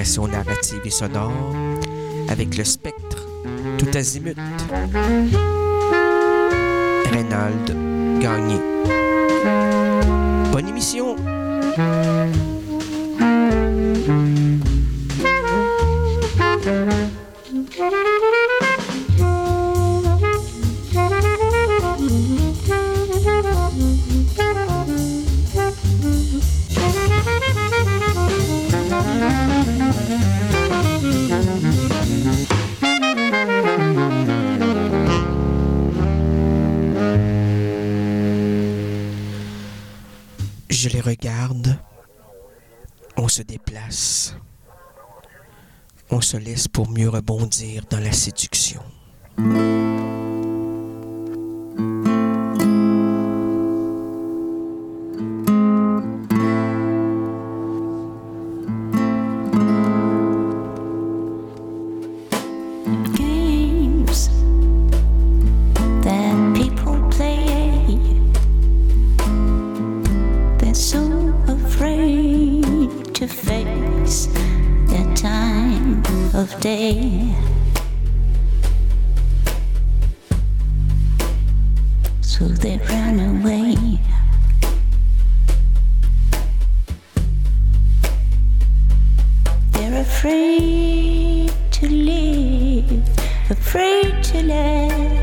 création narrative et sonore avec le spectre tout azimut. Reynald Gagné. Bonne émission! pour mieux rebondir dans la situation. afraid to live, afraid to let.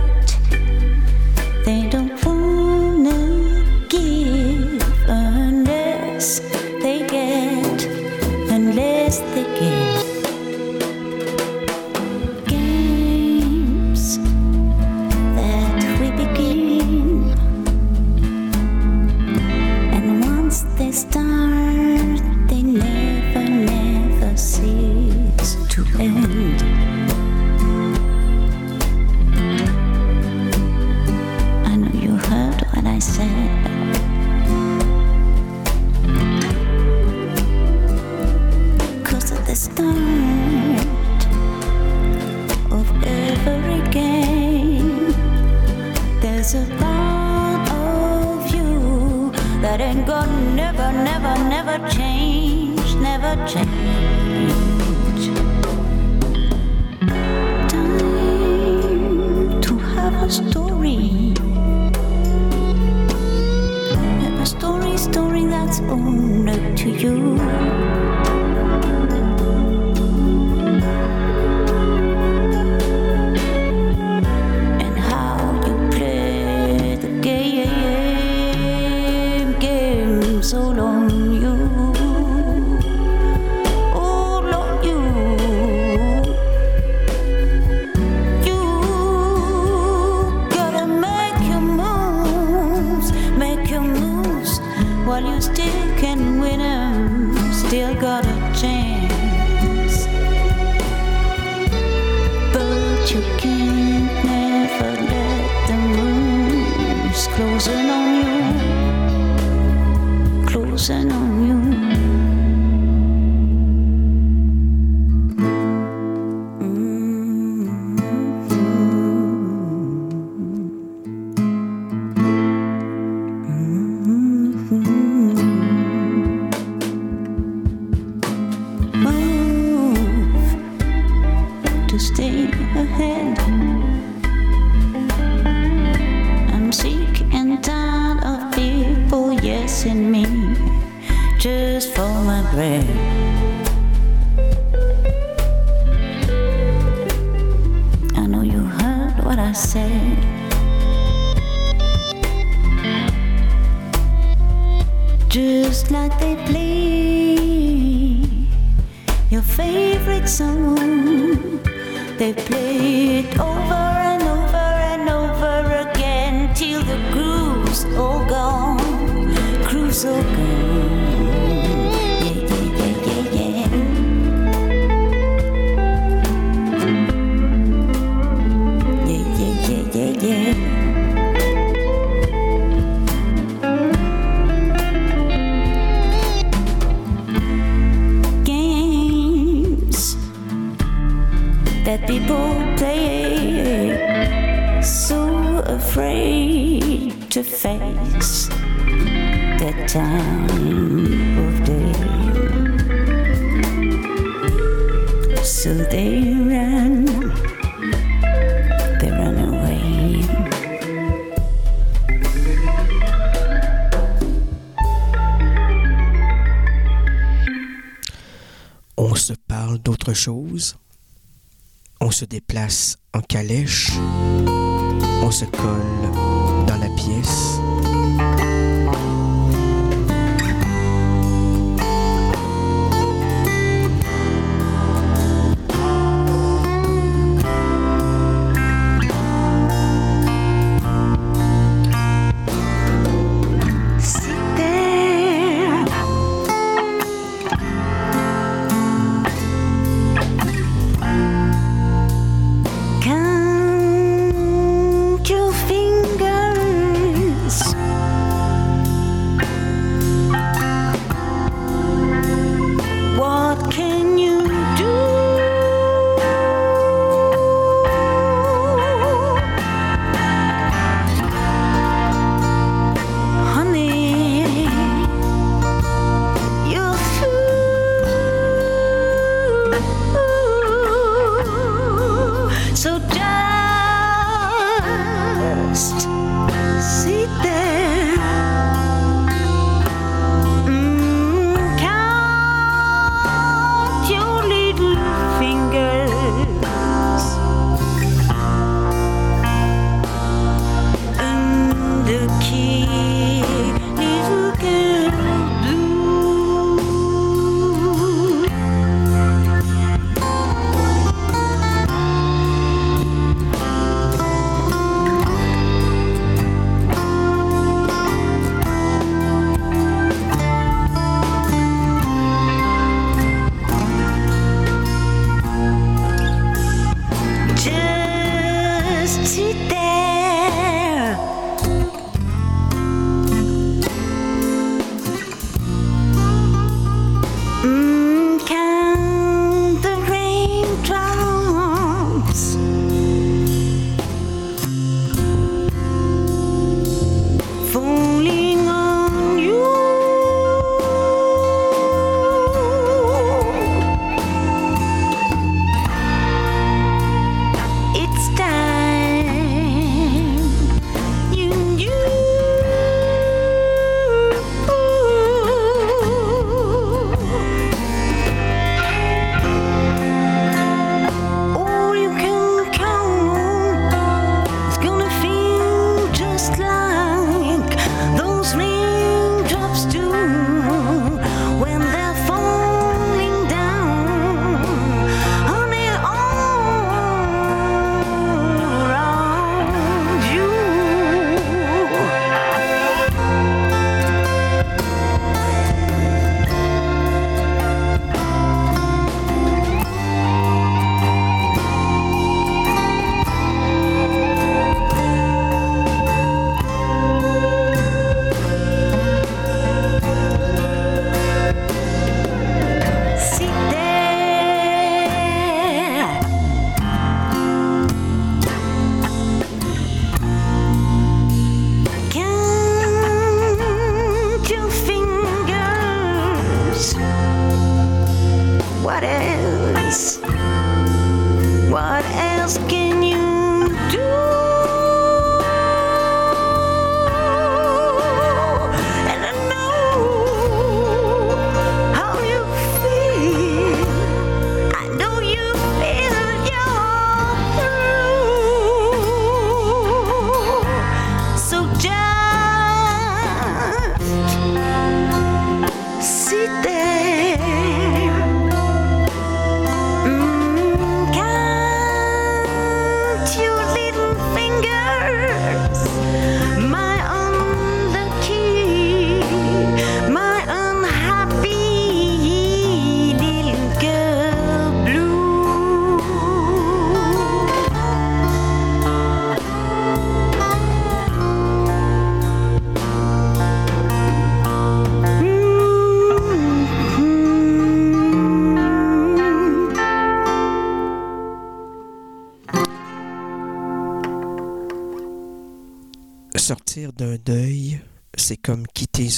se parle d'autre chose. On se déplace en calèche. On se colle dans la pièce.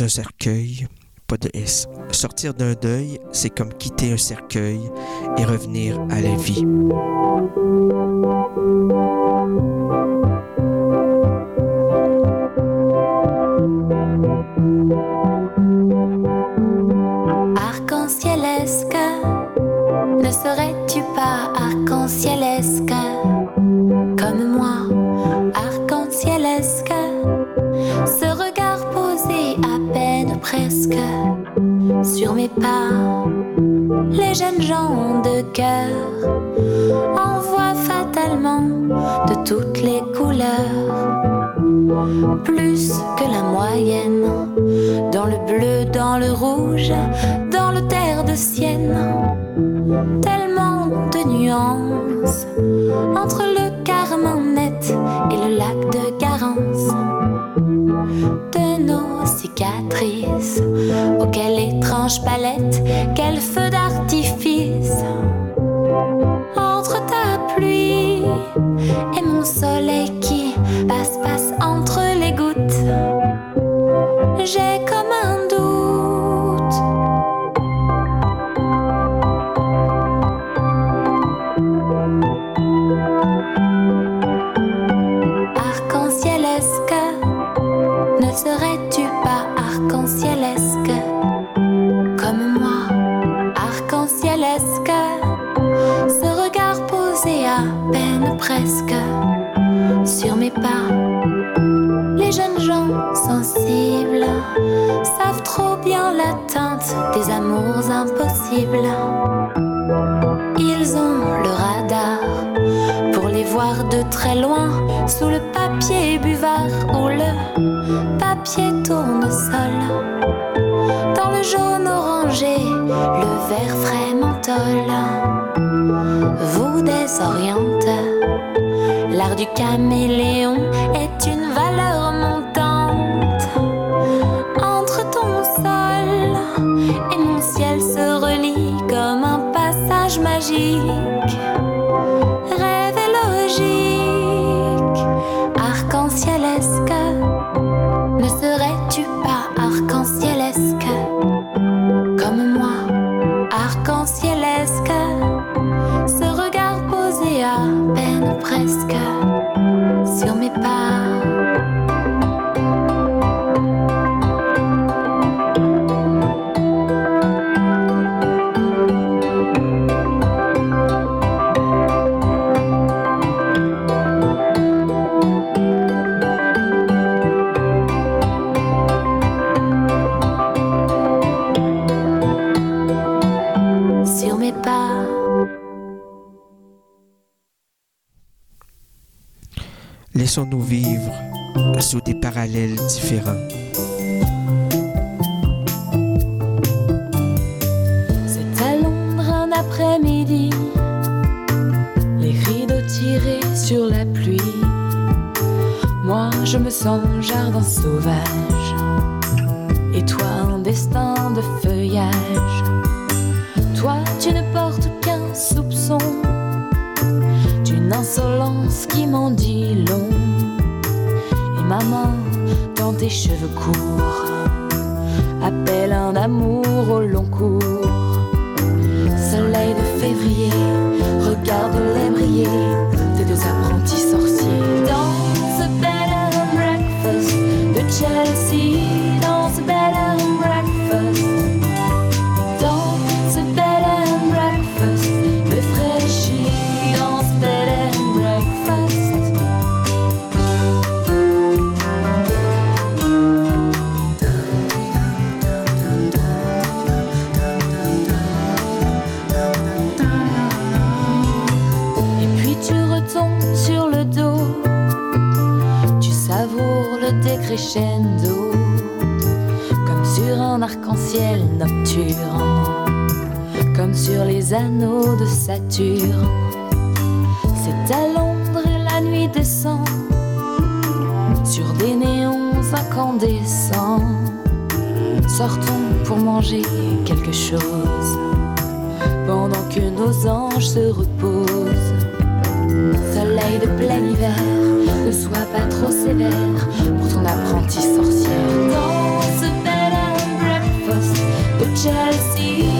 un cercueil, pas de S. Sortir d'un deuil, c'est comme quitter un cercueil et revenir à la vie. De Garance de nos cicatrices. Oh, quelle étrange palette, quel feu d'artifice. Entre ta pluie et mon soleil amours impossibles. Ils ont le radar pour les voir de très loin sous le papier buvard ou le papier tournesol. Dans le jaune orangé, le vert frais menthol. Vous désoriente, l'art du caméléon est une valeur Laissons-nous vivre sous des parallèles différents. C'est à Londres un après-midi, les rideaux tirés sur la pluie. Moi, je me sens jardin sauvage, et toi, un destin sur des néons incandescents. Sortons pour manger quelque chose pendant que nos anges se reposent. Soleil de plein hiver, ne sois pas trop sévère pour ton apprenti sorcière. Dans ce bed breakfast de Chelsea.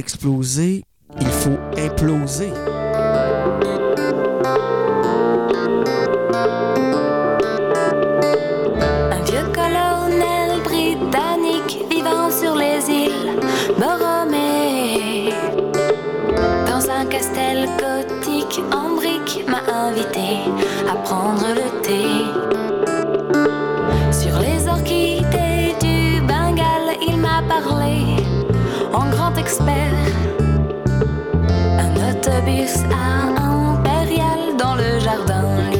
d'exploser, il faut imploser. Un vieux colonel britannique vivant sur les îles Borromée, dans un castel gothique en briques, m'a invité à prendre le thé. Un autobus à impérial dans le jardin.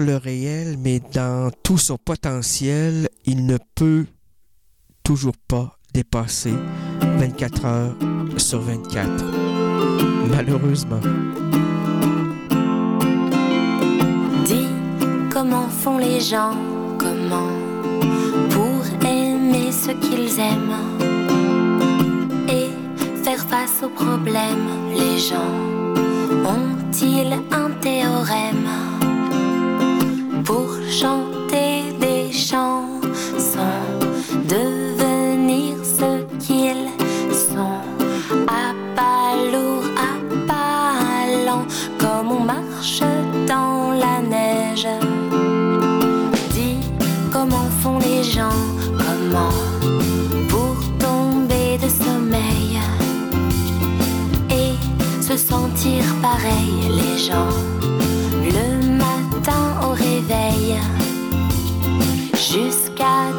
le réel, mais dans tout son potentiel, il ne peut toujours pas dépasser 24 heures sur 24. Malheureusement. Dis comment font les gens, comment pour aimer ce qu'ils aiment et faire face aux problèmes, les gens ont-ils un théorème? pour chanter des chansons, devenir ce qu'ils sont, à pas lourds, à pas lents, comme on marche dans la neige. Dis comment font les gens, comment pour tomber de sommeil et se sentir pareil les gens réveil jusqu'à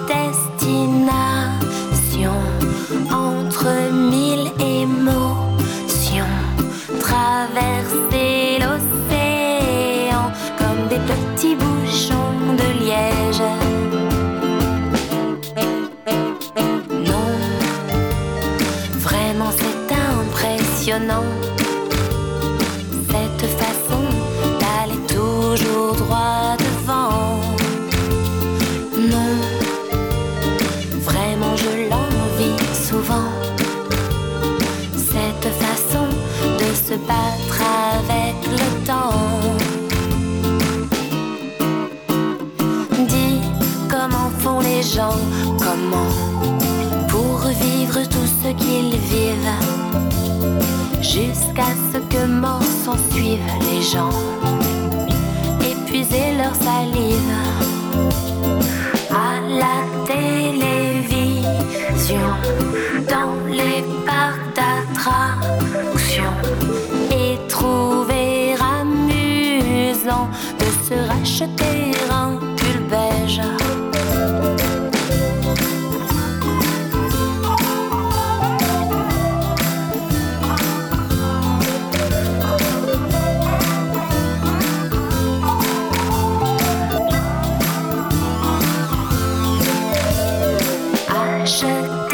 qu'ils vivent, jusqu'à ce que morts s'en suivent les gens, épuiser leur salive à la télévision, dans les parcs d'attractions, et trouver amusant de se racheter 是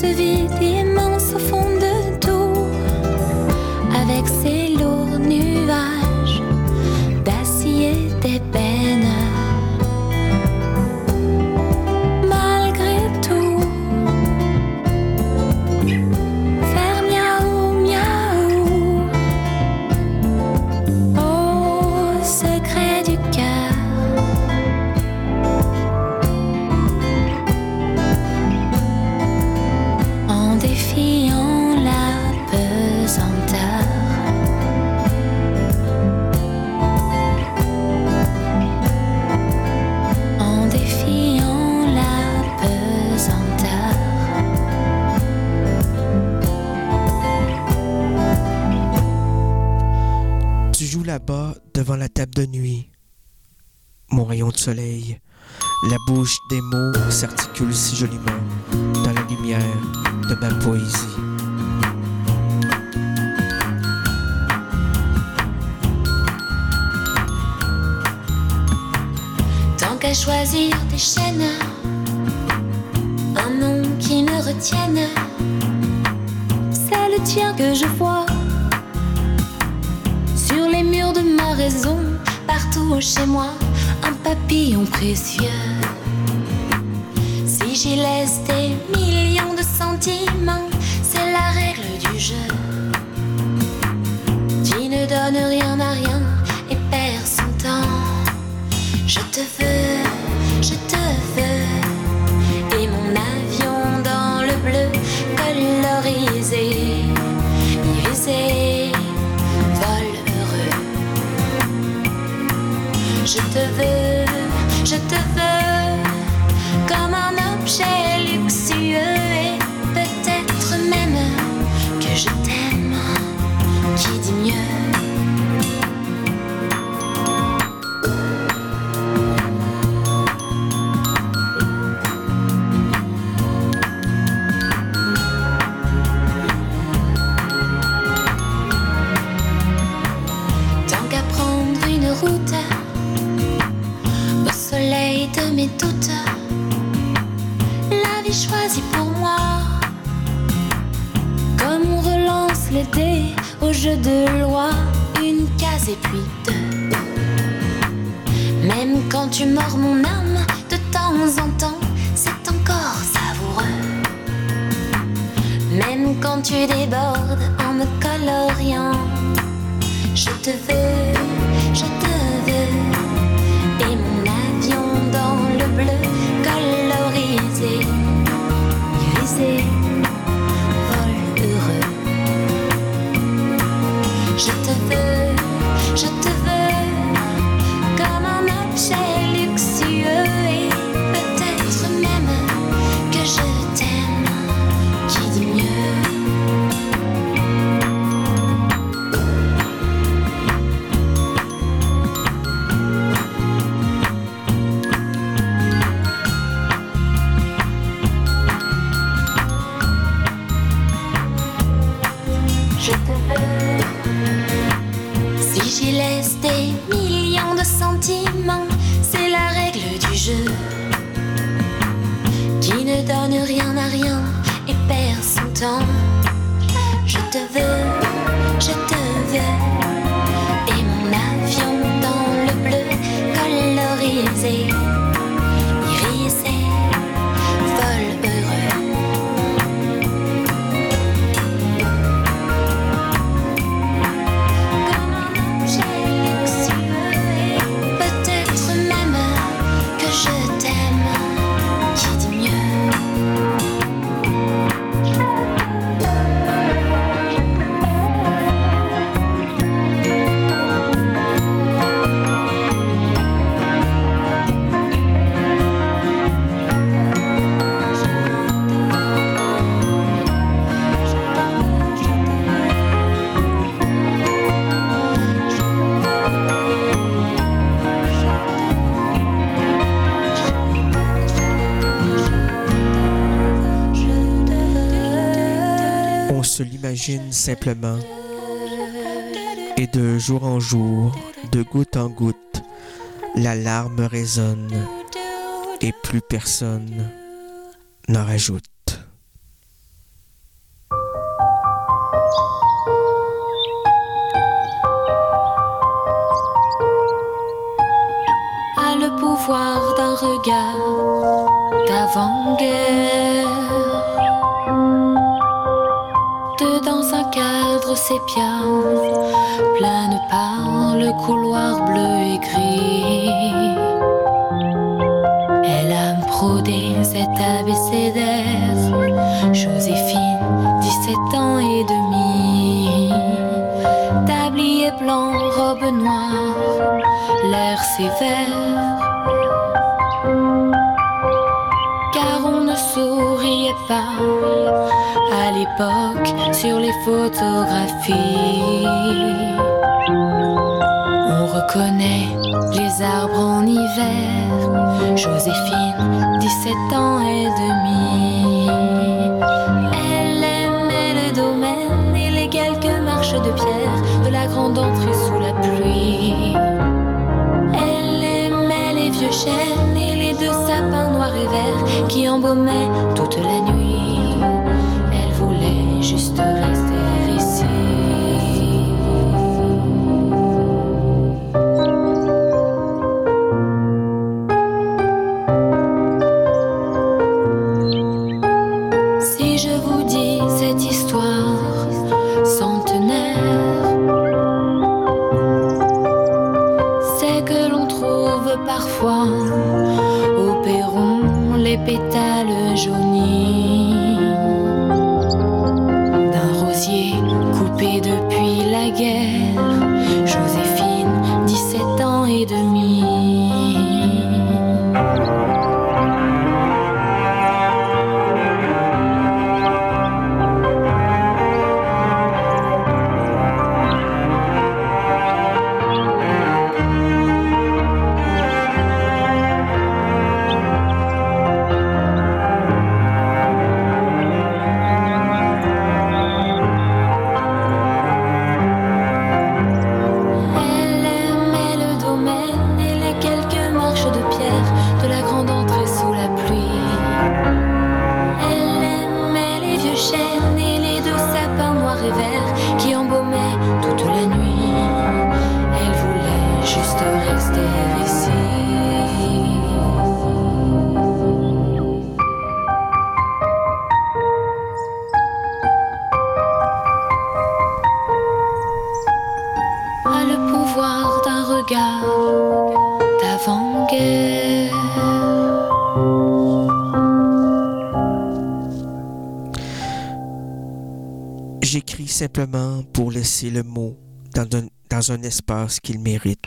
ce vide immense au fond de la bouche des mots s'articule si joliment dans la lumière de ma poésie. Tant qu'à choisir des chaînes, un nom qui me retienne, c'est le tien que je vois. Sur les murs de ma raison, partout chez moi, papillon précieux. Si j'y laisse des millions de sentiments, c'est la règle du jeu. Qui ne donne rien à rien et perd son temps. Je te veux, je te veux. Et mon avion dans le bleu colorisé, irisé, vol heureux. Je te veux, je te veux. Comme un objet jeu de loi, une case et puis deux. Même quand tu mords mon âme de temps en temps, c'est encore savoureux. Même quand tu débordes en me coloriant. Je te veux, je te veux. Et mon avion dans le bleu colorisé, Je simplement. Et de jour en jour, de goutte en goutte, la larme résonne et plus personne n'en rajoute. sévère. Car on ne souriait pas à l'époque sur les photographies. On reconnaît les arbres en hiver. Joséphine, 17 ans et demi. toute la nuit. chêne et les deux sapins noirs et verts. simplement pour laisser le mot dans un, dans un espace qu'il mérite.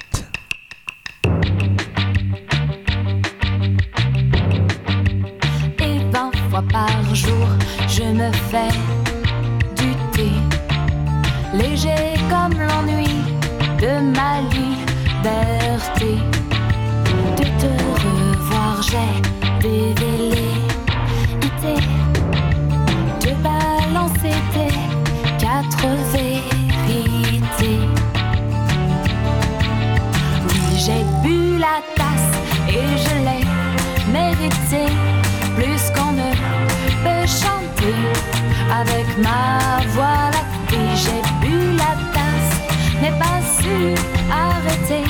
Ma voilà et j'ai bu la tasse, mais pas su arrêter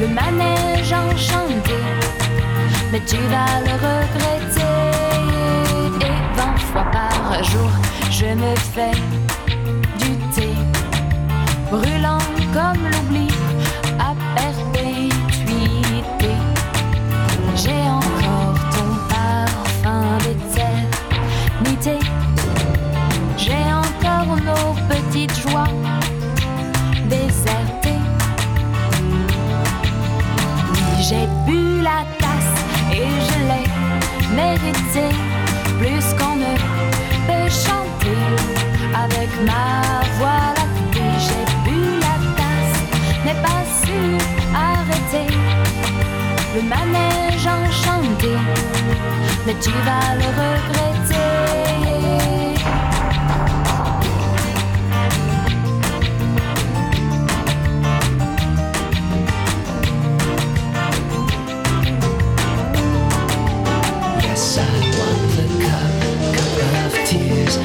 le manège enchanté. Mais tu vas le regretter. Et vingt fois par jour, je me fais J'ai bu la tasse et je l'ai mérité. Plus qu'on ne peut chanter avec ma voix la J'ai bu la tasse, n'ai pas su arrêter. Le manège enchanté, mais tu vas le regretter.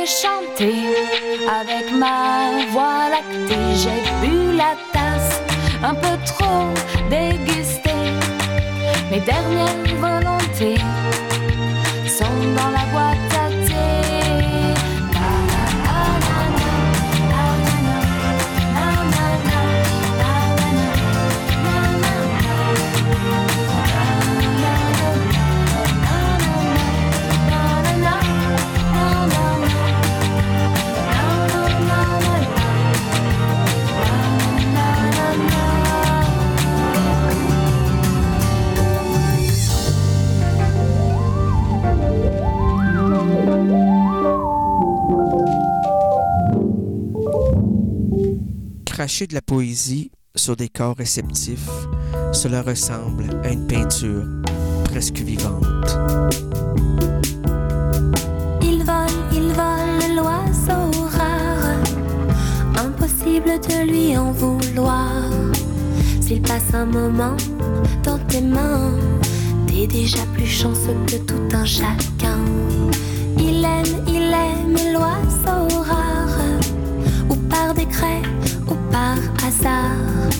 peut chanter. Avec ma voix lactée, j'ai bu la tasse un peu trop dégustée. Mes dernières volontés sont dans la boîte Cracher de la poésie sur des corps réceptifs, cela ressemble à une peinture presque vivante. Il vole, il vole l'oiseau rare. Impossible de lui en vouloir. S'il passe un moment dans tes mains, t'es déjà plus chanceux que tout un chacun. Il aime, il aime l'oiseau ou par hasard.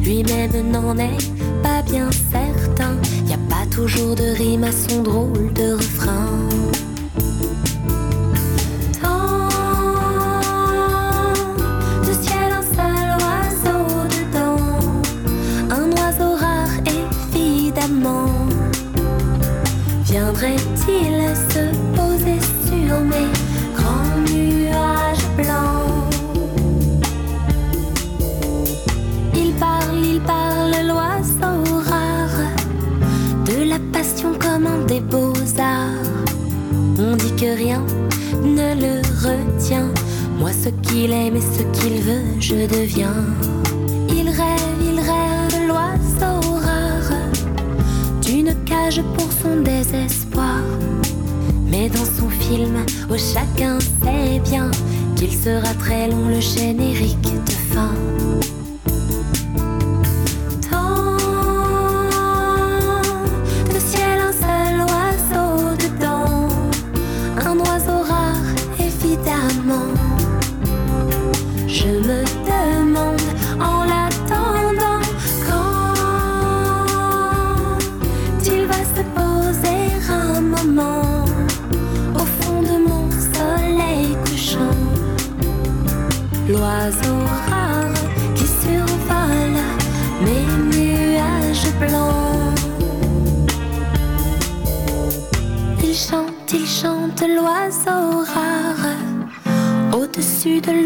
Lui-même n'en est pas bien certain. Y a pas toujours de rime à son drôle de refrain. Rien ne le retient. Moi, ce qu'il aime et ce qu'il veut, je deviens. Il rêve, il rêve, l'oiseau rare. D'une cage pour son désespoir. Mais dans son film, où chacun sait bien qu'il sera très long le générique de fin.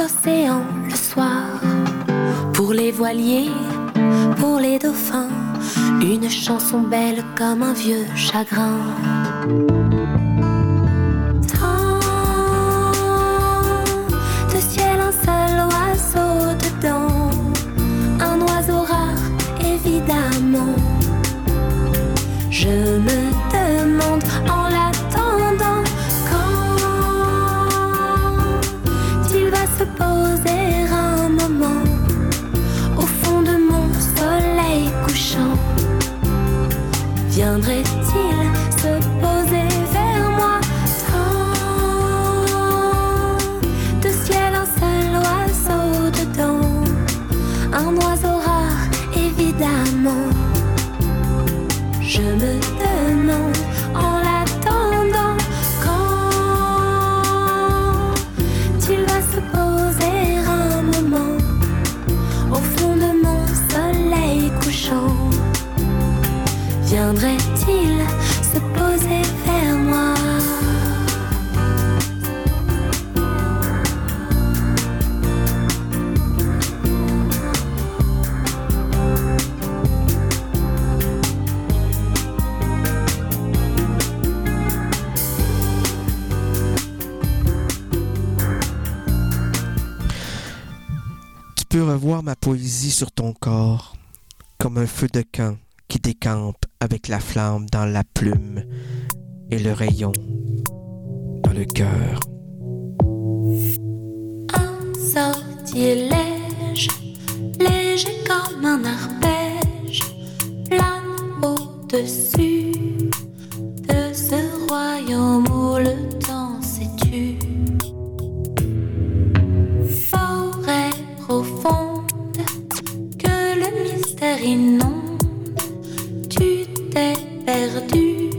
L'océan le soir. Pour les voiliers, pour les dauphins, une chanson belle comme un vieux chagrin. Peux revoir ma poésie sur ton corps, comme un feu de camp qui décampe avec la flamme dans la plume et le rayon dans le cœur. Un sortilège, léger comme un arpège, plane au-dessus de ce roi tu t'es perdu,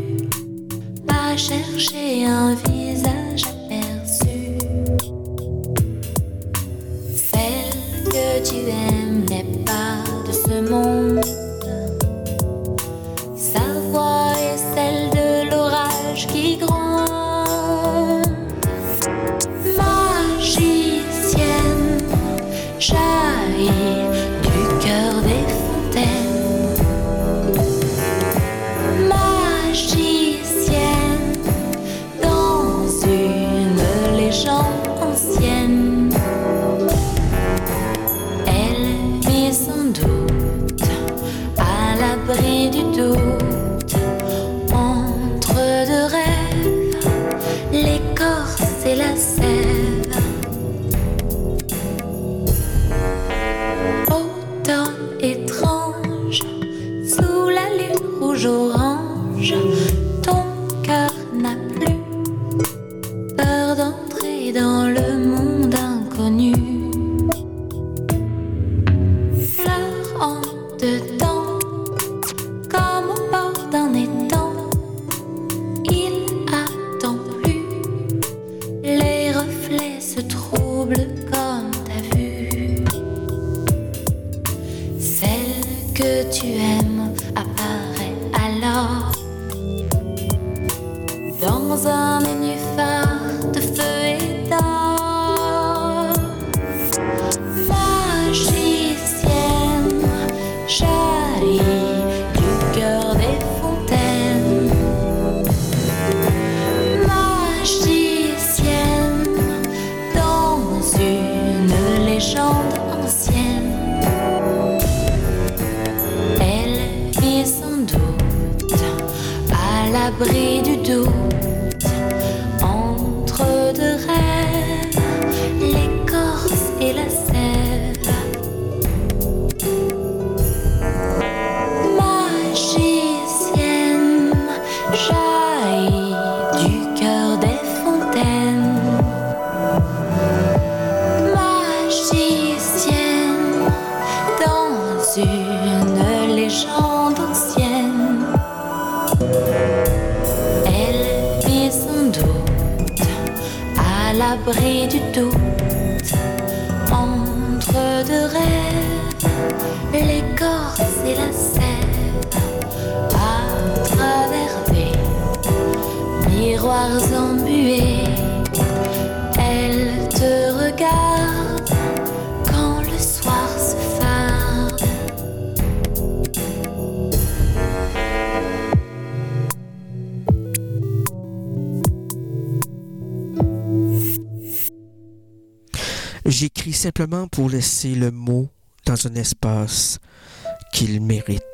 va chercher un vide. simplement pour laisser le mot dans un espace qu'il mérite.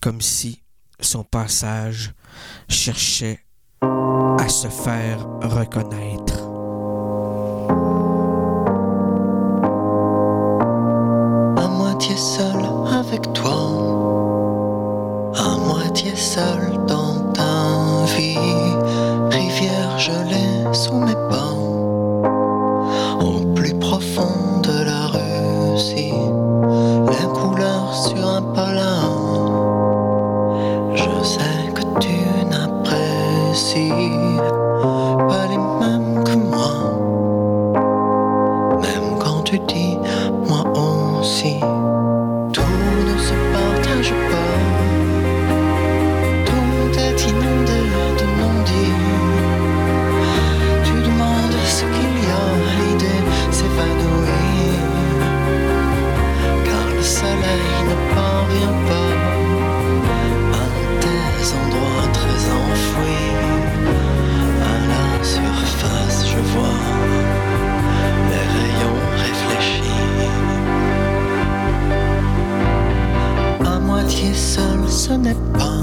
comme si son passage cherchait à se faire reconnaître. seul, ce n'est pas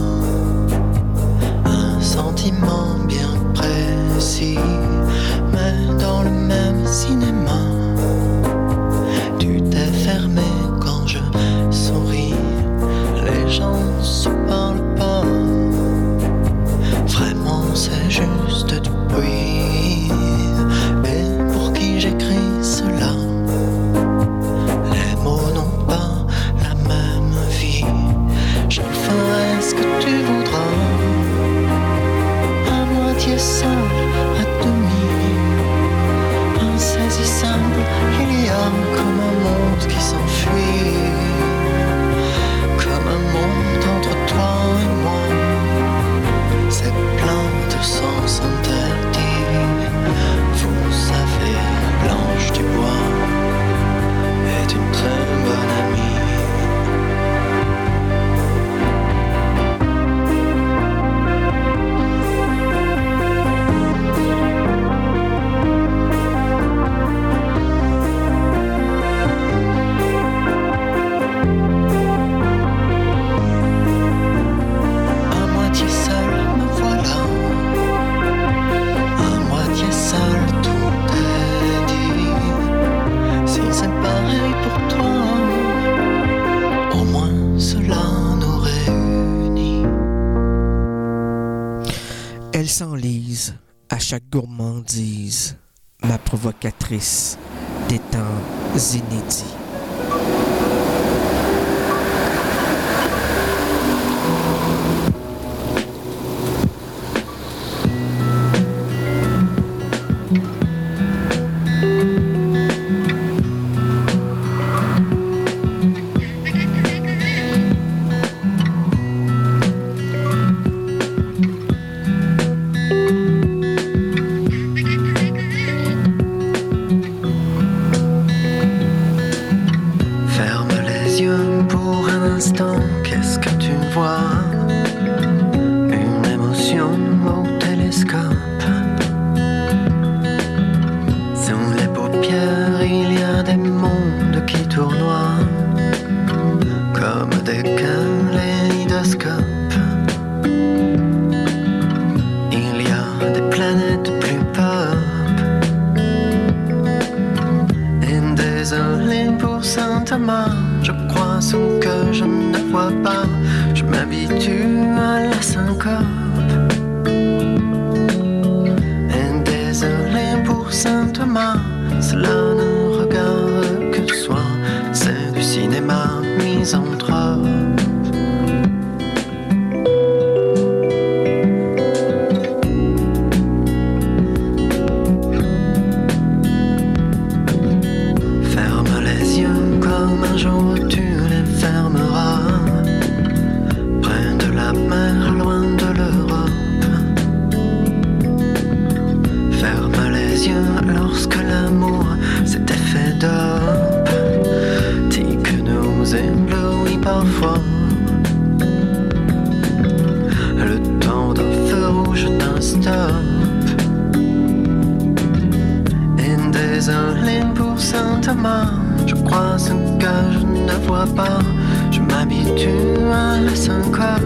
un sentiment bien précis, mais dans le même. Chris. tu me laisses encore.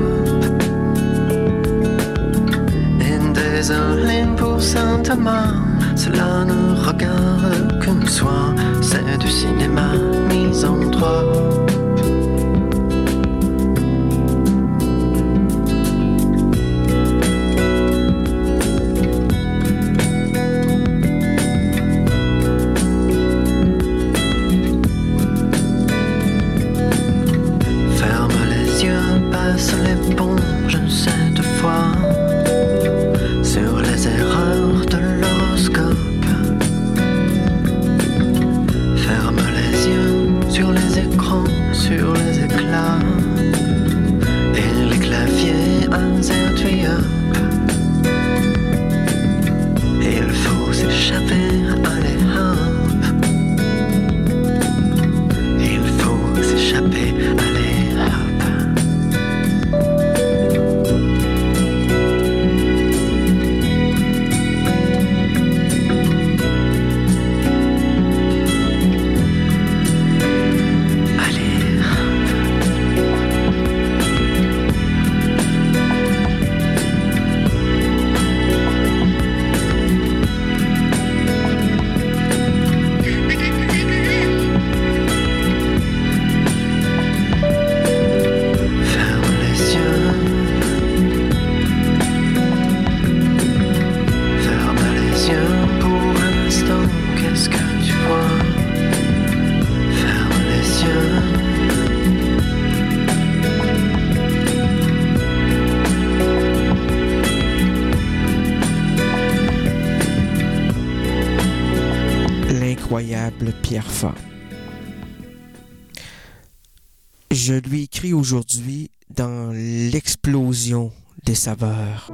Et désolé pour Saint Amand, cela ne regarde que soi. C'est du cinéma mis en droit. Pierre Fa. Je lui écris aujourd'hui dans l'explosion des saveurs.